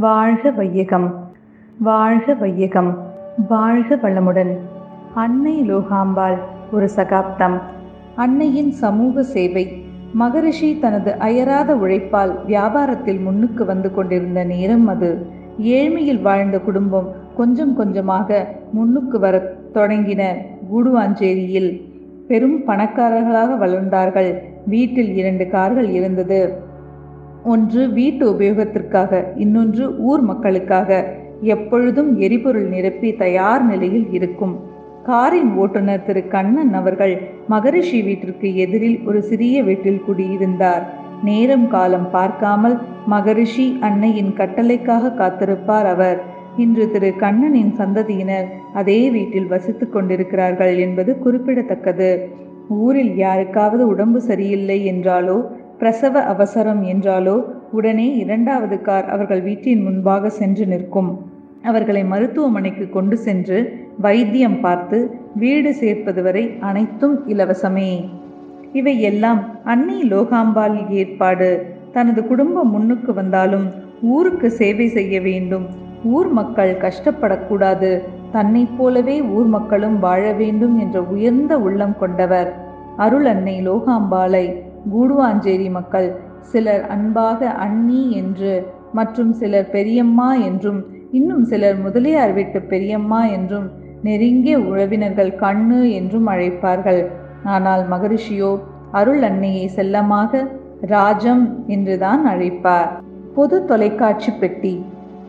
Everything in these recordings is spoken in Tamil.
வாழ்க வையகம் வாழ்க வையகம் வாழ்க வளமுடன். அன்னை லோகாம்பாள் ஒரு சகாப்தம். அன்னையின் சமூக சேவை. மகரிஷி தனது அயராத உழைப்பால் வியாபாரத்தில் முன்னுக்கு வந்து கொண்டிருந்த நேரம் அது. ஏழ்மையில் வாழ்ந்த குடும்பம் கொஞ்சம் கொஞ்சமாக முன்னுக்கு வர தொடங்கின கூடுவாஞ்சேரியில். பெரும் பணக்காரர்களாக வளர்ந்தார்கள். வீட்டில் இரண்டு கார்கள் இருந்தது. ஒன்று வீட்டு உபயோகத்திற்காக இன்னொன்று ஊர் மக்களுக்காக. எப்பொழுதும் எரிபொருள் நிரப்பி தயார் நிலையில் இருக்கும். காரின் ஓட்டுநர் திரு. கண்ணன் அவர்கள் மகரிஷி வீட்டிற்கு எதிரில் ஒரு சிறிய வீட்டில் குடியிருந்தார். நேரம் காலம் பார்க்காமல் மகரிஷி அன்னையின் கட்டளைக்காக காத்திருப்பார் அவர். இன்று திரு. கண்ணனின் சந்ததியினர் அதே வீட்டில் வசித்துக் கொண்டிருக்கிறார்கள் என்பது குறிப்பிடத்தக்கது. ஊரில் யாருக்காவது உடம்பு சரியில்லை என்றாலோ பிரசவ அவசரம் என்றாலோ உடனே இரண்டாவது கார் அவர்கள் வீட்டின் முன்பாக சென்று நிற்கும். அவர்களை மருத்துவமனைக்கு கொண்டு சென்று வைத்தியம் பார்த்து வீடு சேர்ப்பது வரை அனைத்தும் இலவசமே. இவை எல்லாம் அன்னை லோகாம்பாள் ஏற்பாடு. தனது குடும்பம் முன்னுக்கு வந்தாலும் ஊருக்கு சேவை செய்ய வேண்டும். ஊர் மக்கள் கஷ்டப்படக்கூடாது. தன்னைப் போலவே ஊர் மக்களும் வாழ வேண்டும் என்ற உயர்ந்த உள்ளம் கொண்டவர். அருள் அன்னை லோகாம்பாளை. கூடுவாஞ்சேரி மக்கள் சிலர் அன்பாக அண்ணி என்று மற்றும் சிலர் பெரியம்மா என்றும் இன்னும் சிலர் முதலியார் வீட்டு பெரியம்மா என்றும் நெருங்கிய உறவினர்கள் கண்ணு என்றும் அழைப்பார்கள். ஆனால் மகரிஷியோ அருள் அன்னையை செல்லமாக ராஜம் என்றுதான் அழைப்பார். பொது தொலைக்காட்சி பெட்டி.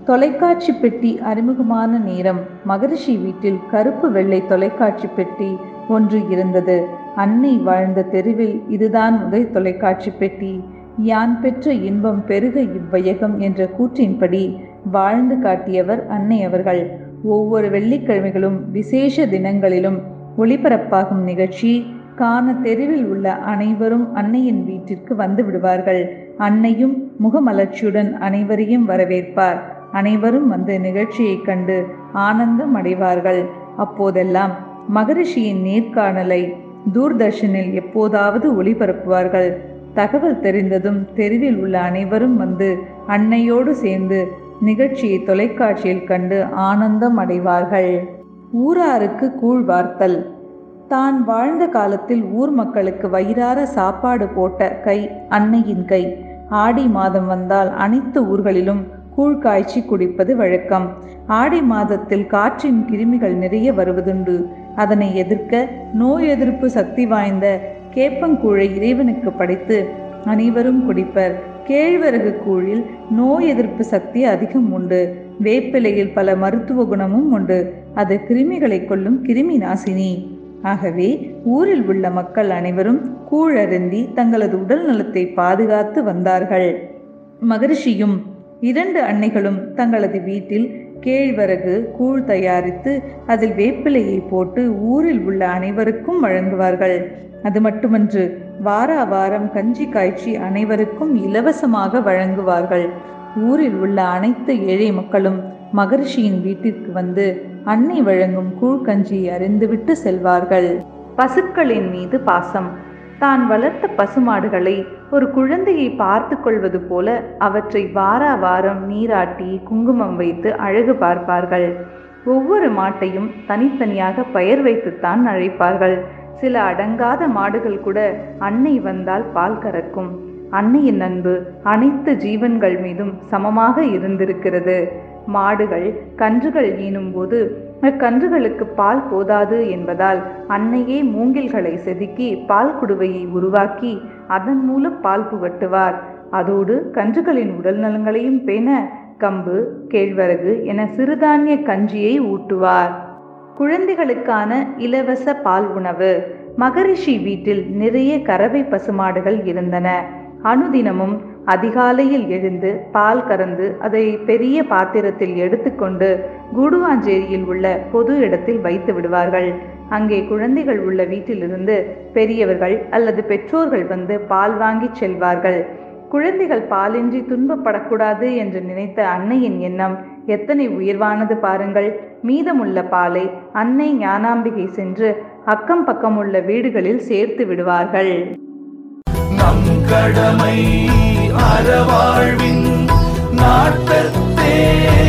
தொலைக்காட்சி பெட்டி அறிமுகமான நேரம். மகரிஷி வீட்டில் கருப்பு வெள்ளை தொலைக்காட்சி பெட்டி ஒன்று இருந்தது. அன்னை வாழ்ந்த தெருவில் இதுதான் முதல் தொலைக்காட்சி பெட்டி. யான் பெற்ற இன்பம் பெருக இவ்வையகம் என்ற கூற்றின்படி வாழ்ந்து காட்டியவர் அன்னை அவர்கள். ஒவ்வொரு வெள்ளிக்கிழமைகளும் விசேஷ தினங்களிலும் ஒளிபரப்பாகும் நிகழ்ச்சி காண தெருவில் உள்ள அனைவரும் அன்னையின் வீட்டிற்கு வந்து விடுவார்கள். அன்னையும் முகமலர்ச்சியுடன் அனைவரையும் வரவேற்பார். அனைவரும் வந்து நிகழ்ச்சியைக் கண்டு ஆனந்தம் அடைவார்கள். அப்போதெல்லாம் மகரிஷியின் நேர்காணலை தூர்தர்ஷனில் எப்போதாவது ஒளிபரப்புவார்கள். தகவல் தெரிந்ததும் தெருவில் உள்ள அனைவரும் வந்து அன்னையோடு சேர்ந்து நிகழ்ச்சியை தொலைக்காட்சியில் கண்டு ஆனந்தம் அடைவார்கள். ஊராருக்கு கூழ் வார்த்தல். தான் வாழ்ந்த காலத்தில் ஊர் மக்களுக்கு வயிறார சாப்பாடு போட்ட கை அன்னையின் கை. ஆடி மாதம் வந்தால் அனைத்து ஊர்களிலும் கூழ் காய்ச்சி குடிப்பது வழக்கம். ஆடி மாதத்தில் காற்றின் கிருமிகள் நிறைய வருவதுண்டு. அதனை எதிர்க்க நோய் எதிர்ப்பு சக்தி வாய்ந்த கேப்பங்கூழை இறைவனுக்கு படைத்து அனைவரும் குடிப்பர். கேழ்வரகு கூழில் நோய் எதிர்ப்பு சக்தி அதிகம் உண்டு. வேப்பிலையில் பல மருத்துவ குணமும் உண்டு. அது கிருமிகளை கொல்லும் கிருமி நாசினி. ஆகவே ஊரில் உள்ள மக்கள் அனைவரும் கூழருந்தி தங்களது உடல் நலத்தை பாதுகாத்து வந்தார்கள். மகரிஷியும் இரண்டு அன்னைகளும் தங்களது வீட்டில் கேழ்வரகு கூழ் தயாரித்து அதில் வேப்பிலையை போட்டு ஊரில் உள்ள அனைவருக்கும் வழங்குவார்கள். அது மட்டுமன்று வார வாரம் கஞ்சி காய்ச்சி அனைவருக்கும் இலவசமாக வழங்குவார்கள். ஊரில் உள்ள அனைத்து ஏழை மக்களும் மகரிஷியின் வீட்டிற்கு வந்து அன்னை வழங்கும் கூழ் கஞ்சியை அறிந்துவிட்டு செல்வார்கள். பசுக்களின் மீது பாசம் தான் வளர்த்த பசுமாடுகளை ஒரு குழந்தையை பார்த்து கொள்வது போல அவற்றை வார வாரம் நீராட்டி குங்குமம் வைத்து அழகு பார்ப்பார்கள். ஒவ்வொரு மாட்டையும் தனித்தனியாக பெயர் வைத்துத்தான் அழைப்பார்கள். சில அடங்காத மாடுகள் கூட அன்னை வந்தால் பால் கறக்கும். அன்னையின் அன்பு அனைத்து ஜீவன்கள் மீதும் சமமாக இருந்திருக்கிறது. மாடுகள் கன்றுகள் ஈனும்போது கன்றுகளுக்கு பால் போதாது என்பதால் அன்னையே மூங்கில்களை செதுக்கி பால் குடுவையை உருவாக்கி அதன் மூலம் பால் புகட்டுவார். அதோடு கன்றுகளின் உடல் நலங்களையும் பேண கம்பு கேழ்வரகு என சிறுதானிய கஞ்சியை ஊட்டுவார். குழந்தைகளுக்கான இலவச பால் உணவு. மகரிஷி வீட்டில் நிறைய கறவை பசுமாடுகள் இருந்தன. அனுதினமும் அதிகாலையில் எழுந்து பால் கறந்து அதை பெரிய பாத்திரத்தில் எடுத்துக்கொண்டு கூடுவாஞ்சேரியில் உள்ள பொது இடத்தில் வைத்து விடுவார்கள். அங்கே குழந்தைகள் உள்ள வீட்டிலிருந்து பெரியவர்கள் அல்லது பெற்றோர்கள் வந்து பால் வாங்கி செல்வார்கள். குழந்தைகள் பாலின்றி துன்பப்படக்கூடாது என்று நினைத்த அன்னையின் எண்ணம் எத்தனை உயர்வானது பாருங்கள். மீதமுள்ள பாலை அன்னை ஞானாம்பிகை சென்று அக்கம் பக்கம் உள்ள வீடுகளில் சேர்த்து விடுவார்கள். நம் கடமை yeah.